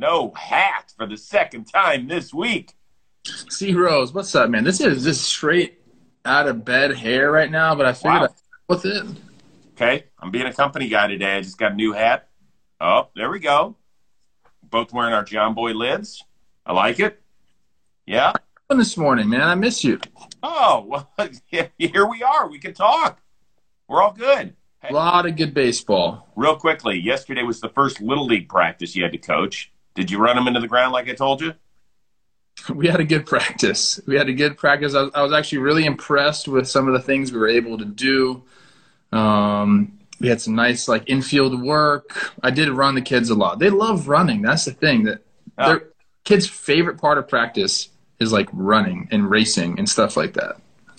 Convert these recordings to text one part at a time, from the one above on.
no hat for the second time this week. C Rose, what's up, man? This is just straight out of bed hair right now, but I figured Wow. I'd with it. Okay, I'm being a company guy today. I just got a new hat. Oh, there we go. Both wearing our Jomboy lids. I like it. Yeah. This morning, man, I miss you. Oh, well, here we are. We can talk. We're all good. A lot of good baseball. Real quickly, yesterday was the first Little League practice you had to coach. Did you run them into the ground like I told you? We had a good practice. We had a good practice. I was, I was actually really impressed with some of the things we were able to do. Um, we had some nice like infield work. I did run the kids a lot. They love running. That's the thing that Oh. their kids' favorite part of practice is like running and racing and stuff like that.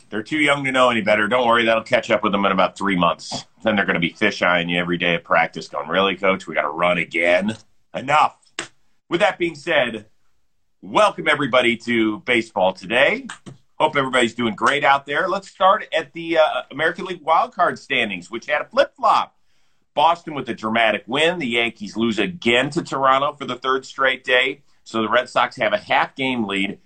They're too young to know any better. Don't worry, that'll catch up with them in about three months. Then they're going to be fish eyeing you every day at practice, going, Really, coach? We got to run again? Enough. With that being said, welcome everybody to baseball today. Hope everybody's doing great out there. Let's start at the uh, American League wildcard standings, which had a flip flop. Boston with a dramatic win. The Yankees lose again to Toronto for the third straight day. So the Red Sox have a half game lead,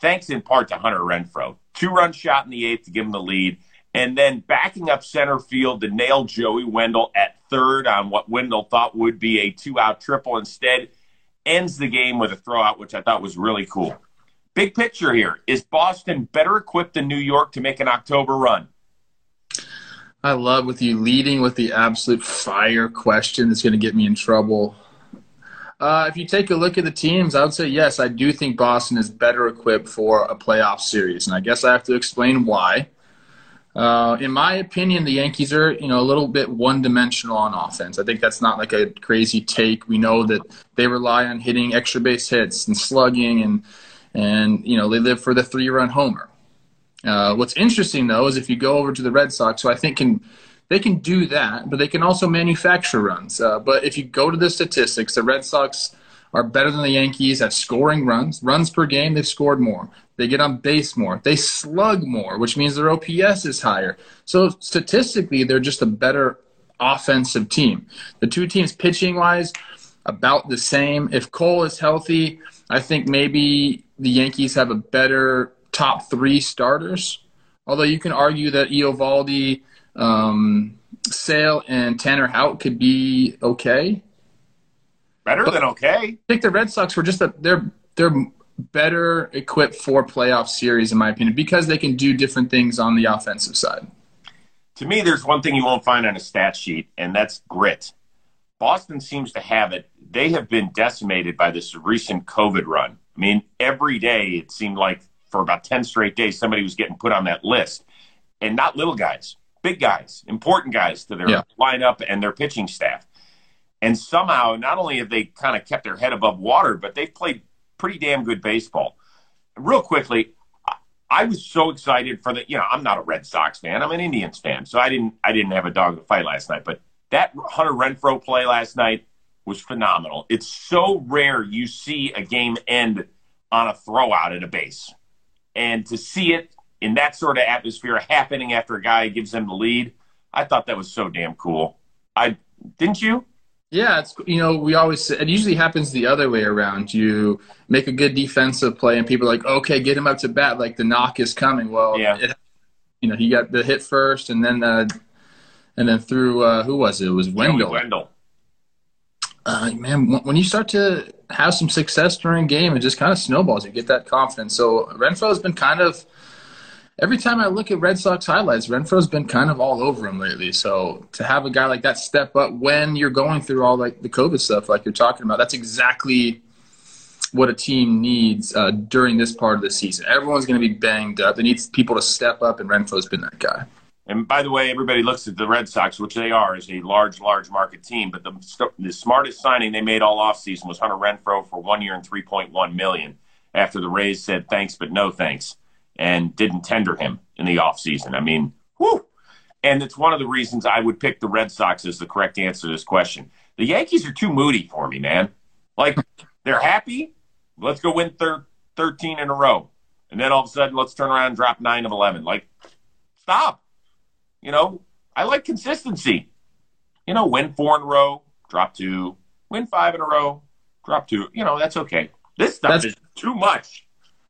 thanks in part to Hunter Renfroe. Two run shot in the eighth to give him the lead. And then backing up center field to nail Joey Wendle at third on what Wendle thought would be a two out triple. Instead, ends the game with a throwout, which I thought was really cool. Big picture here is Boston better equipped than New York to make an October run? I love with you leading with the absolute fire question that's going to get me in trouble. Uh, if you take a look at the teams, I would say yes, I do think Boston is better equipped for a playoff series, and I guess I have to explain why. Uh, in my opinion, the Yankees are you know a little bit one-dimensional on offense. I think that's not like a crazy take. We know that they rely on hitting extra base hits and slugging, and and you know they live for the three-run homer. Uh, what's interesting though is if you go over to the Red Sox, who I think can they can do that, but they can also manufacture runs. Uh, but if you go to the statistics, the Red Sox are better than the Yankees at scoring runs. Runs per game, they've scored more. They get on base more. They slug more, which means their OPS is higher. So statistically, they're just a better offensive team. The two teams pitching wise, about the same. If Cole is healthy, I think maybe the Yankees have a better top three starters. Although you can argue that Eovaldi, um, Sale, and Tanner Houck could be okay. Better than okay. I think the Red Sox were just a, they're they're better equipped for playoff series in my opinion because they can do different things on the offensive side. To me, there's one thing you won't find on a stat sheet, and that's grit. Boston seems to have it. They have been decimated by this recent COVID run. I mean, every day it seemed like for about 10 straight days, somebody was getting put on that list. And not little guys, big guys, important guys to their Yeah. lineup and their pitching staff. And somehow, not only have they kind of kept their head above water, but they've played pretty damn good baseball. Real quickly, I- was so excited for the. You know, I'm not a Red Sox fan. I'm an Indians fan, so I didn't. I didn't have a dog the fight last night. But that Hunter Renfroe play last night was phenomenal. It's so rare you see a game end on a throwout at a base, and to see it in that sort of atmosphere happening after a guy gives them the lead, I thought that was so damn cool. I didn't you? Yeah, it's you know we always say, it usually happens the other way around. You make a good defensive play, and people are like, okay, get him up to bat, like the knock is coming. Well, Yeah. it, you know he got the hit first, and then uh, and then through uh, who was it? It was Wendle. Joey Wendle. uh, man, when- when you start to have some success during game, it just kind of snowballs. You get that confidence. So Renfroe has been kind of every time I look at Red Sox highlights, Renfroe's been kind of all over him lately. So to have a guy like that step up when you're going through all like the COVID stuff, like you're talking about, that's exactly what a team needs uh, during this part of the season. Everyone's going to be banged up. They need people to step up, and Renfroe's been that guy. And by the way, everybody looks at the Red Sox, which they are, as a large, large market team. But the, the smartest signing they made all offseason was Hunter Renfroe for one year and three point one million. After the Rays said thanks but no thanks, and didn't tender him in the offseason. I mean, whew. And it's one of the reasons I would pick the Red Sox as the correct answer to this question. The Yankees are too moody for me, man. Like they're happy. Let's go win thir- thirteen in a row, and then all of a sudden, let's turn around and drop nine of eleven. Like, stop. You know, I like consistency. You know, win four in a row, drop two, win five in a row, drop two. You know, that's okay. This stuff That's- is too much.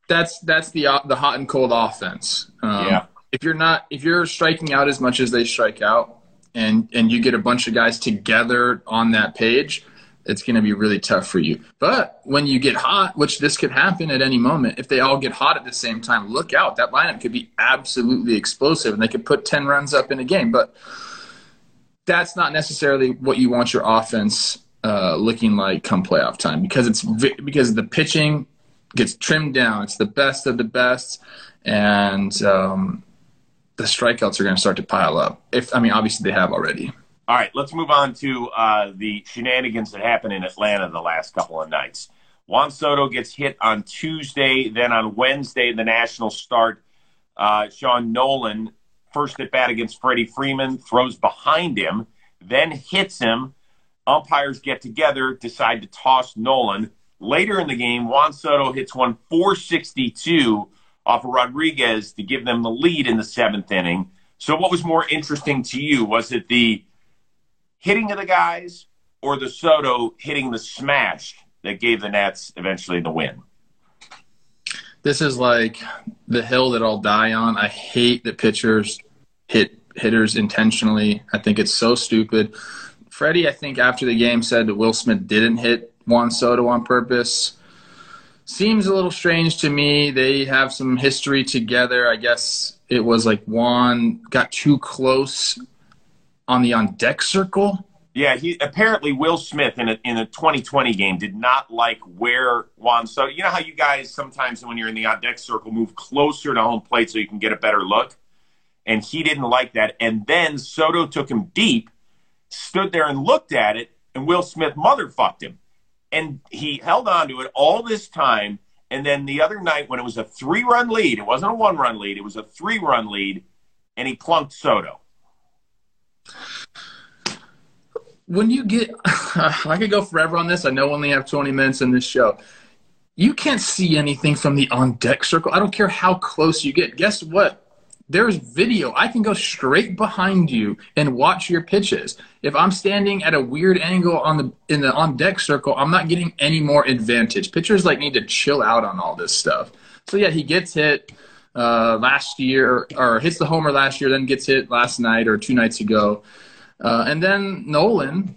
That's that's the the hot and cold offense. Um, Yeah. If you're not if you're striking out as much as they strike out, and and you get a bunch of guys together on that page, it's going to be really tough for you. But when you get hot, which this could happen at any moment, if they all get hot at the same time, look out. That lineup could be absolutely explosive, and they could put ten runs up in a game. But that's not necessarily what you want your offense uh, looking like come playoff time because it's because the pitching gets trimmed down. It's the best of the best, and um, the strikeouts are going to start to pile up. If I mean, obviously they have already. All right, let's move on to uh, the shenanigans that happened in Atlanta the last couple of nights. Juan Soto gets hit on Tuesday, then on Wednesday, the National start. Uh, Sean Nolin, first at bat against Freddie Freeman, throws behind him, then hits him. Umpires get together, decide to toss Nolin. Later in the game, Juan Soto hits one 462 off of Rodriguez to give them the lead in the seventh inning. So, what was more interesting to you? Was it the hitting of the guys or the Soto hitting the smash that gave the Nats eventually the win? This is like the hill that I'll die on. I hate that pitchers hit hitters intentionally. I think it's so stupid. Freddie, I think after the game said that Will Smith didn't hit Juan Soto on purpose. Seems a little strange to me. They have some history together. I guess it was like Juan got too close on the on deck circle. Yeah, he apparently Will Smith in a in a 2020 game did not like where Juan Soto. You know how you guys sometimes when you're in the on deck circle move closer to home plate so you can get a better look, and he didn't like that. And then Soto took him deep, stood there and looked at it, and Will Smith motherfucked him, and he held on to it all this time. And then the other night when it was a three run lead, it wasn't a one run lead, it was a three run lead, and he plunked Soto. when you get i could go forever on this. I know we only have 20 minutes in this show. You can't see anything from the on deck circle. I don't care how close you get. Guess what there's video i can go straight behind you and watch your pitches if i'm standing at a weird angle on the in the on deck circle i'm not getting any more advantage pitchers like need to chill out on all this stuff so yeah he gets hit uh, last year or hits the homer last year then gets hit last night or two nights ago uh, and then Nolin,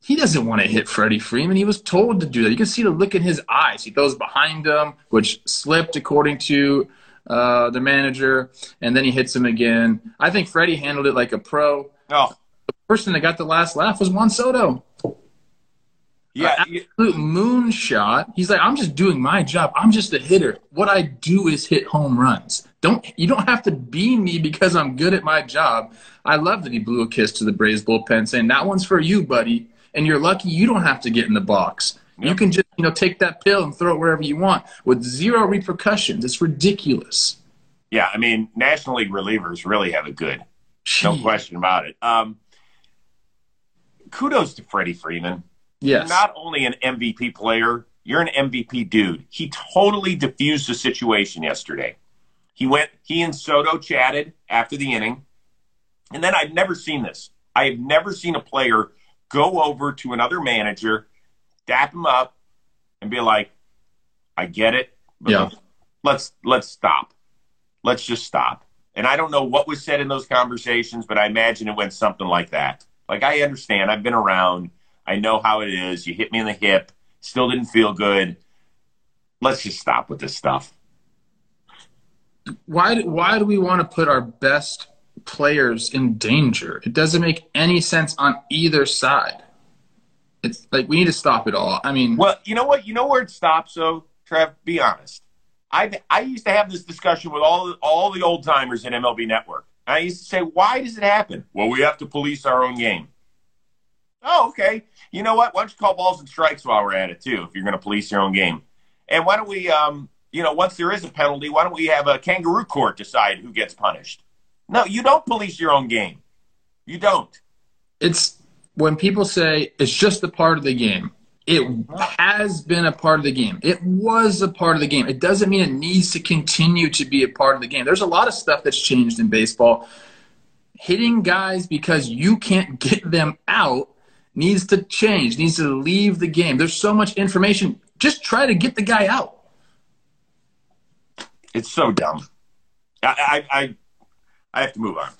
he doesn't want to hit Freddie Freeman. He was told to do that. You can see the look in his eyes. He throws behind him, which slipped according to uh, the manager, and then he hits him again. I think Freddie handled it like a pro. Oh, The person that got the last laugh was Juan Soto. yeah. Absolute moonshot. He's like, I'm just doing my job. I'm just a hitter. What I do is hit home runs. Don't you don't have to be me because I'm good at my job. I love that he blew a kiss to the Braves bullpen, saying that one's for you, buddy. And you're lucky you don't have to get in the box. You can just you know take that pill and throw it wherever you want with zero repercussions. It's ridiculous. Yeah, I mean, National League relievers really have it good. No question about it. Um, kudos to Freddie Freeman. Yes. You're not only an MVP player, you're an MVP dude. He totally diffused the situation yesterday. He went, he and Soto chatted after the inning. And then I've never seen this. I have never seen a player go over to another manager, dap him up, and be like, I get it. But Yeah. let's, let's let's stop. Let's just stop. And I don't know what was said in those conversations, but I imagine it went something like that. Like I understand, I've been around, I know how it is. You hit me in the hip, still didn't feel good. Let's just stop with this stuff. why why do we want to put our best players in danger? It doesn't make any sense on either side. It's like we need to stop it all. I mean, Well, you know what? You know where it stops, though, Trev. Be honest. I I used to have this discussion with all all the old timers in MLB Network. I used to say, why does it happen? Well, we have to police our own game. Oh, okay. You know what? Why don't you call balls and strikes while we're at it too? If you're going to police your own game, and why don't we, um, you know, once there is a penalty, why don't we have a kangaroo court decide who gets punished? No, you don't police your own game. You don't. it's when people say it's just a part of the game. It uh-huh. has been a part of the game. It was a part of the game. It doesn't mean it needs to continue to be a part of the game. There's a lot of stuff that's changed in baseball. Hitting guys because you can't get them out needs to change, needs to leave the game. There's so much information. Just try to get the guy out. It's so dumb. I I I, I have to move on.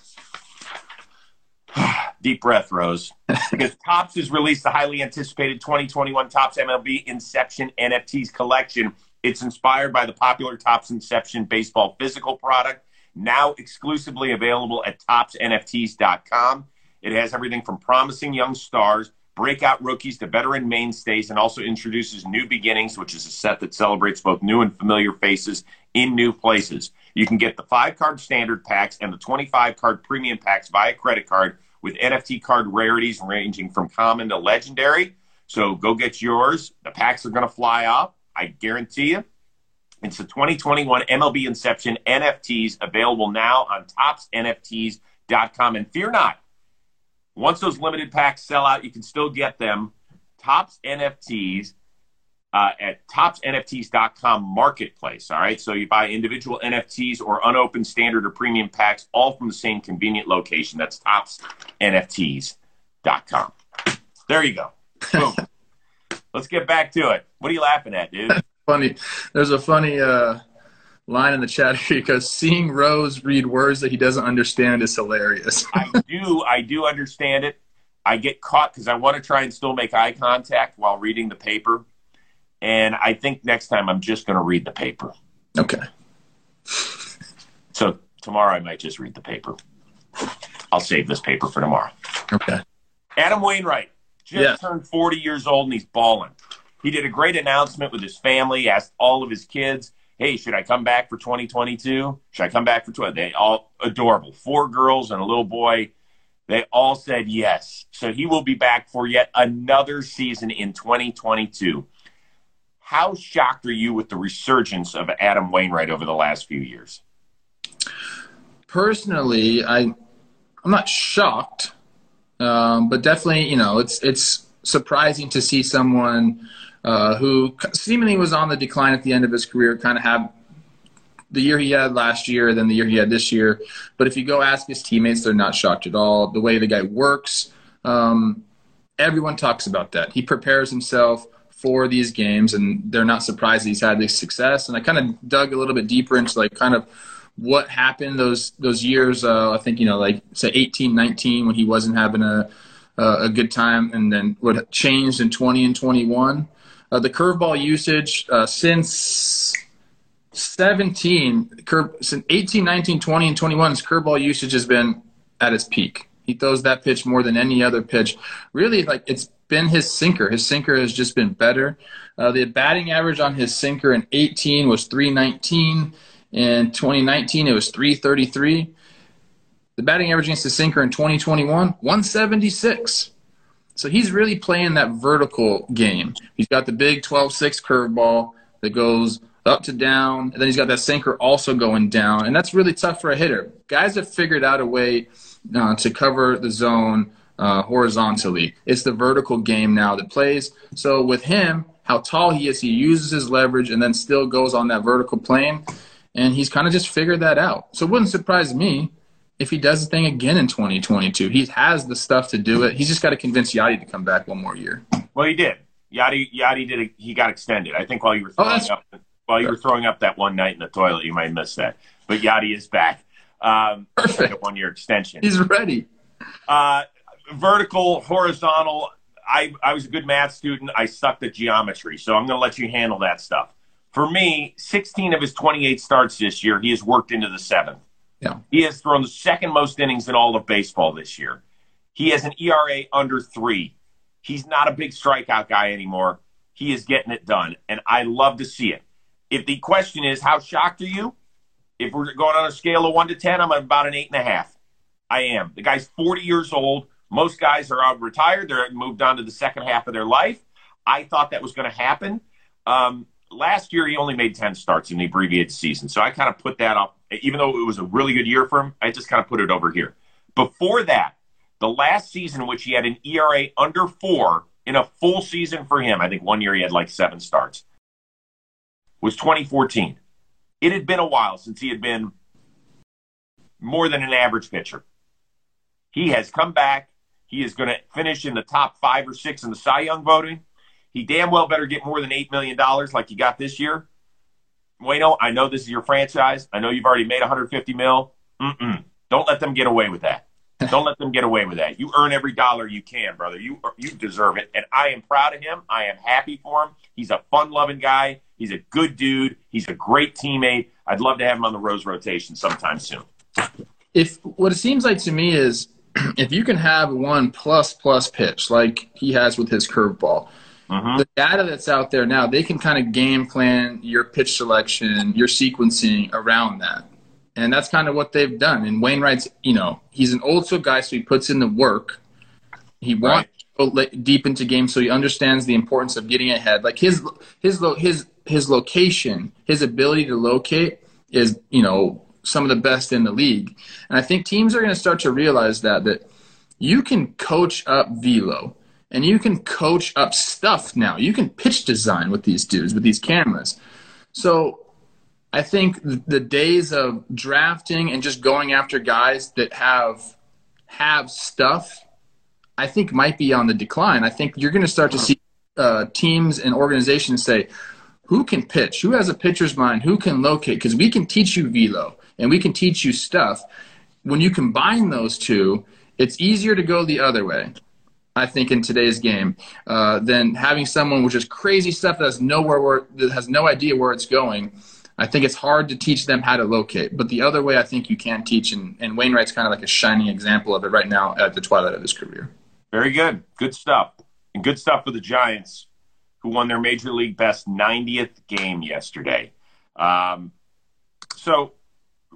Deep breath, Rose. because Topps has released the highly anticipated 2021 Topps MLB Inception NFTs collection. It's inspired by the popular Topps Inception baseball physical product, now exclusively available at toppsnfts.com. It has everything from promising young stars, breakout rookies to veteran mainstays, and also introduces New Beginnings, which is a set that celebrates both new and familiar faces in new places. You can get the five card standard packs and the 25 card premium packs via credit card with NFT card rarities ranging from common to legendary. So go get yours. The packs are going to fly up. I guarantee you. It's the 2021 MLB Inception NFTs available now on toppsnfts.com. And fear not, once those limited packs sell out, you can still get them. Topps NFTs uh, at toppsnfts.com marketplace. All right. So you buy individual NFTs or unopened standard or premium packs, all from the same convenient location. That's toppsnfts.com. There you go. Boom. Let's get back to it. What are you laughing at, dude? funny. There's a funny uh, line in the chat here because seeing Rose read words that he doesn't understand is hilarious. I do. I do understand it. I get caught because I want to try and still make eye contact while reading the paper and I think next time I'm just going to read the paper. Okay. So tomorrow I might just read the paper. I'll save this paper for tomorrow. Okay. Adam Wainwright just yeah. turned 40 years old and he's balling. He did a great announcement with his family, asked all of his kids, hey, should I come back for 2022? Should I come back for 20? They all adorable. Four girls and a little boy. They all said yes. So he will be back for yet another season in 2022. How shocked are you with the resurgence of Adam Wainwright over the last few years? Personally, I I'm not shocked, um, but definitely, you know, it's it's surprising to see someone uh, who seemingly was on the decline at the end of his career kind of have the year he had last year, then the year he had this year. But if you go ask his teammates, they're not shocked at all. The way the guy works, um, everyone talks about that. He prepares himself for these games, and they're not surprised he's had this success. And I kind of dug a little bit deeper into like kind of what happened those those years. Uh, I think you know like say 18, 19 when he wasn't having a a good time, and then what changed in 20 and 21. Uh, the curveball usage uh, since 17, curve, since 18, 19, 20, and 21, his curveball usage has been at its peak. He throws that pitch more than any other pitch. Really, like it's been his sinker. His sinker has just been better. Uh, the batting average on his sinker in 18 was 319. In 2019, it was 333. The batting average against the sinker in 2021, 176. So he's really playing that vertical game. He's got the big 12-6 curveball that goes up to down, and then he's got that sinker also going down, and that's really tough for a hitter. Guys have figured out a way uh, to cover the zone uh, horizontally. It's the vertical game now that plays. So with him, how tall he is, he uses his leverage and then still goes on that vertical plane. And he's kind of just figured that out. So it wouldn't surprise me if he does the thing again in 2022. He has the stuff to do it. He's just got to convince Yadi to come back one more year. Well, he did. Yadi, Yadi did. A, he got extended. I think while you were oh, throwing oh, up, while you were throwing up that one night in the toilet, you might miss that. But Yadi is back. Um, Perfect. One year extension. He's ready. Uh, vertical, horizontal. I, I was a good math student. I sucked at geometry, so I'm going to let you handle that stuff. For me, 16 of his 28 starts this year, he has worked into the seventh. Yeah. He has thrown the second most innings in all of baseball this year. He has an ERA under three. He's not a big strikeout guy anymore. He is getting it done, and I love to see it. If the question is, how shocked are you? If we're going on a scale of one to 10, I'm about an eight and a half. I am. The guy's 40 years old. Most guys are out retired. They're moved on to the second half of their life. I thought that was going to happen. Um, last year, he only made 10 starts in the abbreviated season. So I kind of put that up. Even though it was a really good year for him, I just kind of put it over here. Before that, the last season in which he had an ERA under four in a full season for him, I think one year he had like seven starts, was 2014. It had been a while since he had been more than an average pitcher. He has come back he is going to finish in the top five or six in the Cy Young voting. He damn well better get more than $8 million like he got this year. Waino, I know this is your franchise. I know you've already made 150 mil. Mm-mm. Don't let them get away with that. Don't let them get away with that. You earn every dollar you can, brother. You you deserve it, and I am proud of him. I am happy for him. He's a fun-loving guy. He's a good dude. He's a great teammate. I'd love to have him on the Rose rotation sometime soon. If what it seems like to me is, if you can have one plus plus pitch like he has with his curveball, mm-hmm. the data that's out there now, they can kind of game plan your pitch selection, your sequencing around that. And that's kind of what they've done. And Wainwright's, you know, he's an old school guy, so he puts in the work. He wants right. to go deep into games, so he understands the importance of getting ahead. Like his his his his location, his ability to locate is, you know, some of the best in the league. And I think teams are going to start to realize that that you can coach up velo and you can coach up stuff now. You can pitch design with these dudes with these cameras. So I think the days of drafting and just going after guys that have have stuff, I think might be on the decline. I think you're going to start to see uh, teams and organizations say, "Who can pitch? Who has a pitcher's mind? Who can locate? Because we can teach you velo and we can teach you stuff." When you combine those two, it's easier to go the other way. I think in today's game uh, than having someone with just crazy stuff that has nowhere where, that has no idea where it's going I think it's hard to teach them how to locate. But the other way I think you can teach, and, and Wainwright's kind of like a shining example of it right now at the twilight of his career. Very good. Good stuff. And good stuff for the Giants, who won their Major League Best 90th game yesterday. Um, so,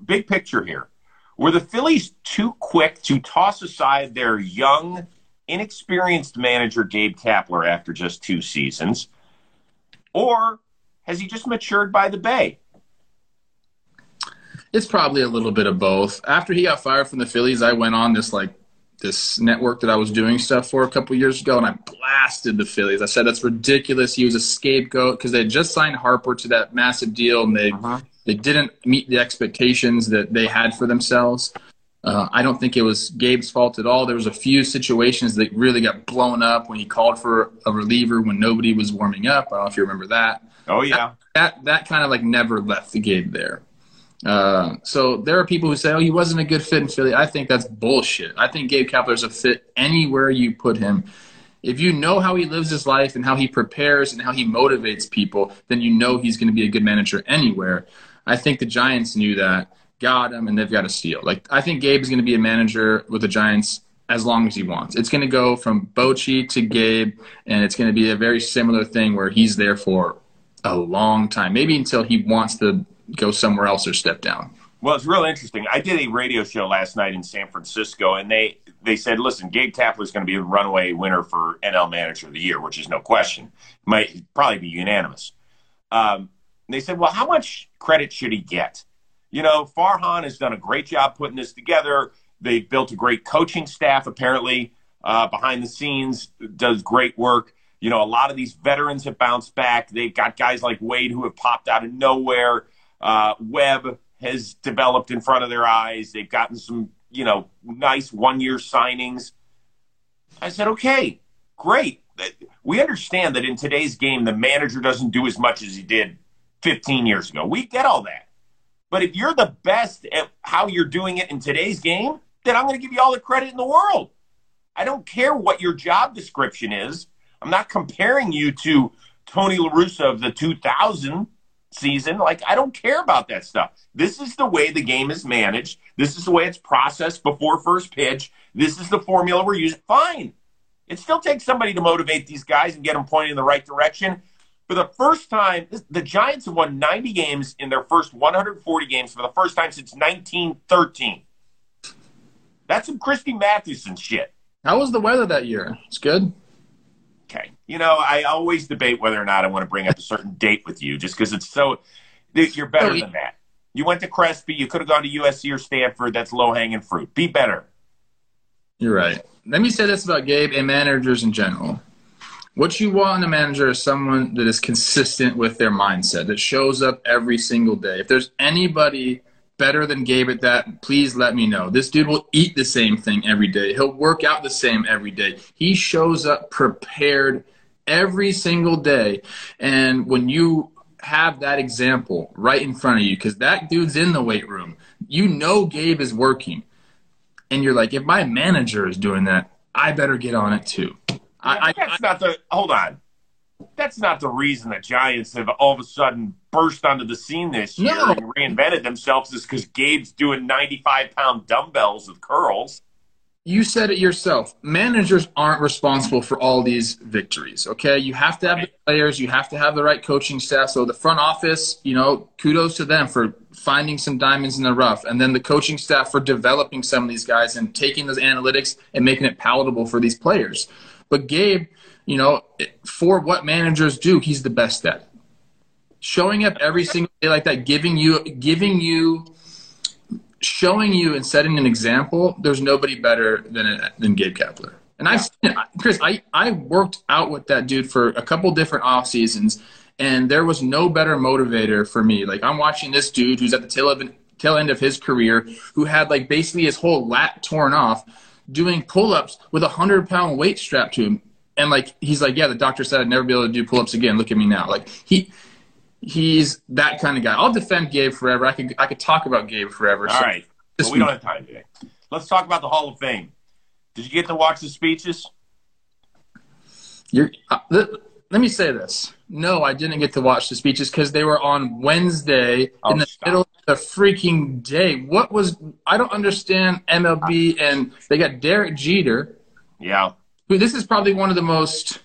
big picture here. Were the Phillies too quick to toss aside their young, inexperienced manager, Gabe Kapler, after just two seasons? Or has he just matured by the Bay? It's probably a little bit of both. After he got fired from the Phillies, I went on this like this network that I was doing stuff for a couple years ago, and I blasted the Phillies. I said that's ridiculous. He was a scapegoat because they had just signed Harper to that massive deal, and they uh-huh. They didn't meet the expectations that they had for themselves. Uh, I don't think it was Gabe's fault at all. There was a few situations that really got blown up when he called for a reliever when nobody was warming up. I don't know if you remember that. Oh yeah, that that, that kind of like never left the Gabe there. Uh, so there are people who say, "Oh, he wasn't a good fit in Philly." I think that's bullshit. I think Gabe Kapler's a fit anywhere you put him. If you know how he lives his life and how he prepares and how he motivates people, then you know he's going to be a good manager anywhere. I think the Giants knew that, got him, and they've got a steal. Like I think Gabe is going to be a manager with the Giants as long as he wants. It's going to go from Bochy to Gabe, and it's going to be a very similar thing where he's there for a long time, maybe until he wants to go somewhere else or step down. Well, it's real interesting. I did a radio show last night in San Francisco, and they they said, "Listen, Gabe Kapler is going to be a runaway winner for NL Manager of the Year, which is no question. Might probably be unanimous." Um, they said, "Well, how much credit should he get?" You know, Farhan has done a great job putting this together. They've built a great coaching staff, apparently uh, behind the scenes, does great work. You know, a lot of these veterans have bounced back. They've got guys like Wade who have popped out of nowhere. Uh, Webb has developed in front of their eyes. They've gotten some, you know, nice one year signings. I said, okay, great. We understand that in today's game, the manager doesn't do as much as he did 15 years ago. We get all that. But if you're the best at how you're doing it in today's game, then I'm going to give you all the credit in the world. I don't care what your job description is. I'm not comparing you to Tony LaRussa of the 2000 season. Like, I don't care about that stuff. This is the way the game is managed. This is the way it's processed before first pitch. This is the formula we're using. Fine. It still takes somebody to motivate these guys and get them pointing in the right direction. For the first time, the Giants have won 90 games in their first 140 games for the first time since 1913. That's some Christy Mathewson shit. How was the weather that year? It's good okay. You know, I always debate whether or not I want to bring up a certain date with you just because it's so, you're better than that. You went to Crespi. You could have gone to USC or Stanford. That's low hanging fruit. Be better. You're right. Let me say this about Gabe and managers in general. What you want in a manager is someone that is consistent with their mindset, that shows up every single day. If there's anybody better than Gabe at that, please let me know. This dude will eat the same thing every day. He'll work out the same every day. He shows up prepared every single day. And when you have that example right in front of you, because that dude's in the weight room, you know Gabe is working. And you're like, if my manager is doing that, I better get on it too. I, that's I, not the hold on. That's not the reason the Giants have all of a sudden burst onto the scene this year no. and reinvented themselves is because Gabe's doing 95 pound dumbbells with curls you said it yourself. Managers aren't responsible for all these victories. Okay, you have to have the players, you have to have the right coaching staff. So the front office, you know, kudos to them for finding some diamonds in the rough, and then the coaching staff for developing some of these guys and taking those analytics and making it palatable for these players. But Gabe, you know, for what managers do, he's the best at showing up every single day like that, giving you giving you showing you and setting an example, there's nobody better than than Gabe Kapler. And I've seen it. Chris, I, I worked out with that dude for a couple different off seasons, and there was no better motivator for me. Like I'm watching this dude who's at the tail of tail end of his career, who had like basically his whole lat torn off, doing pull ups with a hundred pound weight strapped to him. And like he's like, yeah, the doctor said I'd never be able to do pull ups again. Look at me now. Like he he's that kind of guy. I'll defend Gabe forever. I could I could talk about Gabe forever. All so right, well, we don't have time today. Let's talk about the Hall of Fame. Did you get to watch the speeches? You're, uh, let, me say this. No, I didn't get to watch the speeches because they were on Wednesday oh, in the stop. middle of the freaking day. What was I don't understand MLB and they got Derek Jeter. Yeah. Who this is probably one of the most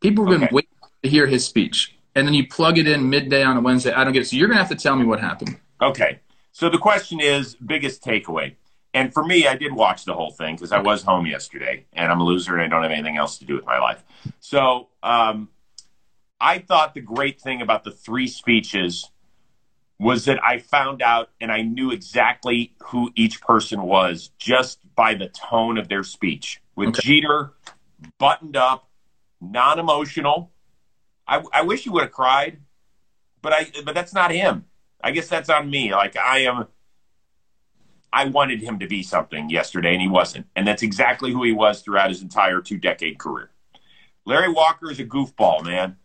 people have been okay. waiting to hear his speech and then you plug it in midday on a Wednesday. I don't get it. So you're going to have to tell me what happened. Okay. So the question is biggest takeaway. And for me, I did watch the whole thing because I was home yesterday and I'm a loser and I don't have anything else to do with my life. So um, I thought the great thing about the three speeches was that I found out and I knew exactly who each person was just by the tone of their speech. With okay. Jeter, buttoned up, non emotional, I, I wish he would have cried, but I but that's not him. I guess that's on me. Like I am. I wanted him to be something yesterday, and he wasn't. And that's exactly who he was throughout his entire two decade career. Larry Walker is a goofball, man.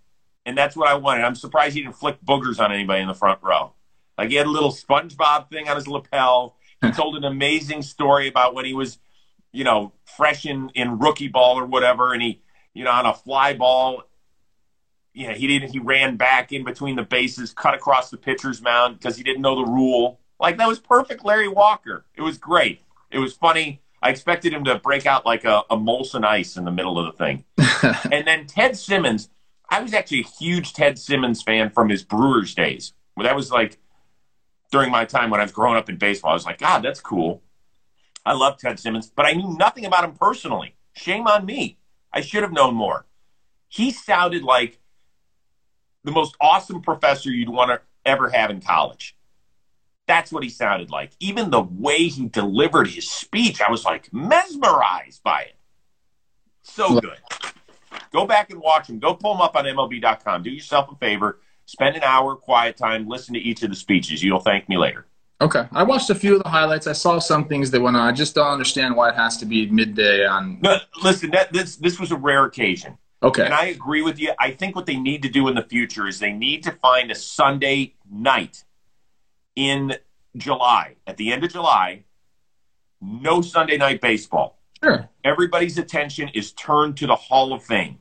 And that's what I wanted. I'm surprised he didn't flick boogers on anybody in the front row. Like he had a little SpongeBob thing on his lapel. He told an amazing story about when he was, you know, fresh in, in rookie ball or whatever, and he, you know, on a fly ball, know, he didn't. He ran back in between the bases, cut across the pitcher's mound because he didn't know the rule. Like that was perfect, Larry Walker. It was great. It was funny. I expected him to break out like a, a Molson Ice in the middle of the thing. and then Ted Simmons. I was actually a huge Ted Simmons fan from his Brewers days. Well, that was like during my time when I was growing up in baseball. I was like, God, that's cool. I love Ted Simmons, but I knew nothing about him personally. Shame on me. I should have known more. He sounded like the most awesome professor you'd want to ever have in college. That's what he sounded like. Even the way he delivered his speech, I was like mesmerized by it. So good. Go back and watch him. Go pull him up on MLB.com. Do yourself a favor. Spend an hour, quiet time, listen to each of the speeches. You'll thank me later. Okay. I watched a few of the highlights. I saw some things that went on. I just don't understand why it has to be midday on. No, listen, that, this, this was a rare occasion. Okay. And I agree with you. I think what they need to do in the future is they need to find a Sunday night in July, at the end of July, no Sunday night baseball. Sure. Everybody's attention is turned to the Hall of Fame.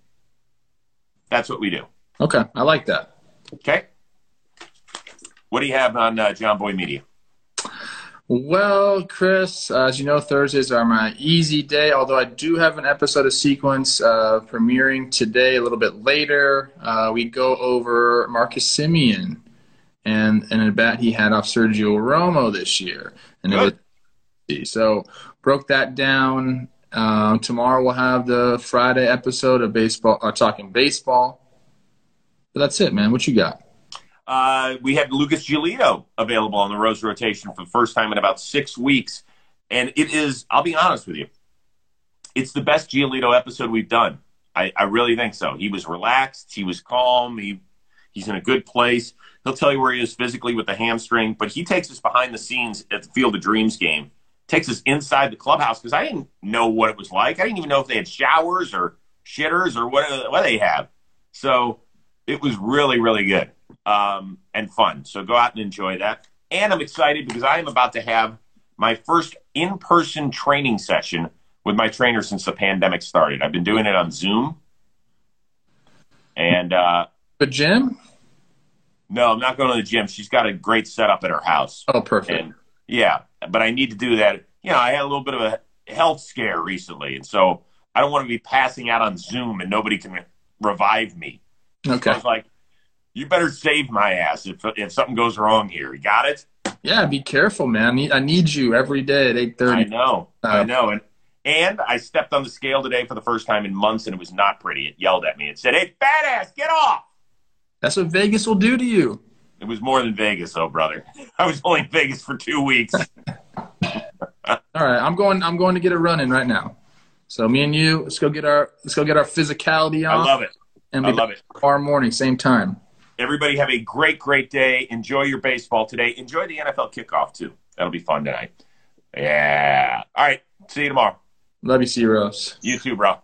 That's what we do. Okay. I like that. Okay. What do you have on uh, Boy Media? Well, Chris, uh, as you know, Thursdays are my easy day, although I do have an episode of Sequence uh, premiering today a little bit later. Uh, we go over Marcus Semien and, and a bat he had off Sergio Romo this year. And Good. it was, so broke that down. Um, tomorrow we'll have the Friday episode of baseball, uh, talking baseball. But that's it, man. What you got? uh, we had Lucas Giolito available on the Rose rotation for the first time in about six weeks. And it is, I'll be honest with you, it's the best Giolito episode we've done. I, I really think so. He was relaxed. He was calm. He He's in a good place. He'll tell you where he is physically with the hamstring, but he takes us behind the scenes at the Field of Dreams game. Takes us inside the clubhouse because I didn't know what it was like. I didn't even know if they had showers or shitters or what what they have. So it was really really good um, and fun. So go out and enjoy that. And I'm excited because I am about to have my first in person training session with my trainer since the pandemic started. I've been doing it on Zoom. And uh, the gym? No, I'm not going to the gym. She's got a great setup at her house. Oh, perfect. And, yeah, but I need to do that. You know, I had a little bit of a health scare recently, and so I don't want to be passing out on Zoom and nobody can revive me. Okay. So I was like, you better save my ass if if something goes wrong here. You got it? Yeah, be careful, man. I need, I need you every day at eight thirty. I know, uh, I know, and and I stepped on the scale today for the first time in months, and it was not pretty. It yelled at me. It said, "Hey, badass, get off!" That's what Vegas will do to you. It was more than Vegas, though, brother. I was only in Vegas for two weeks. All right, I'm going. I'm going to get a run in right now. So me and you, let's go get our let's go get our physicality on. I love it. And I love it. Tomorrow morning, same time. Everybody have a great, great day. Enjoy your baseball today. Enjoy the NFL kickoff too. That'll be fun tonight. Yeah. All right. See you tomorrow. Love you, C Rose. You too, bro.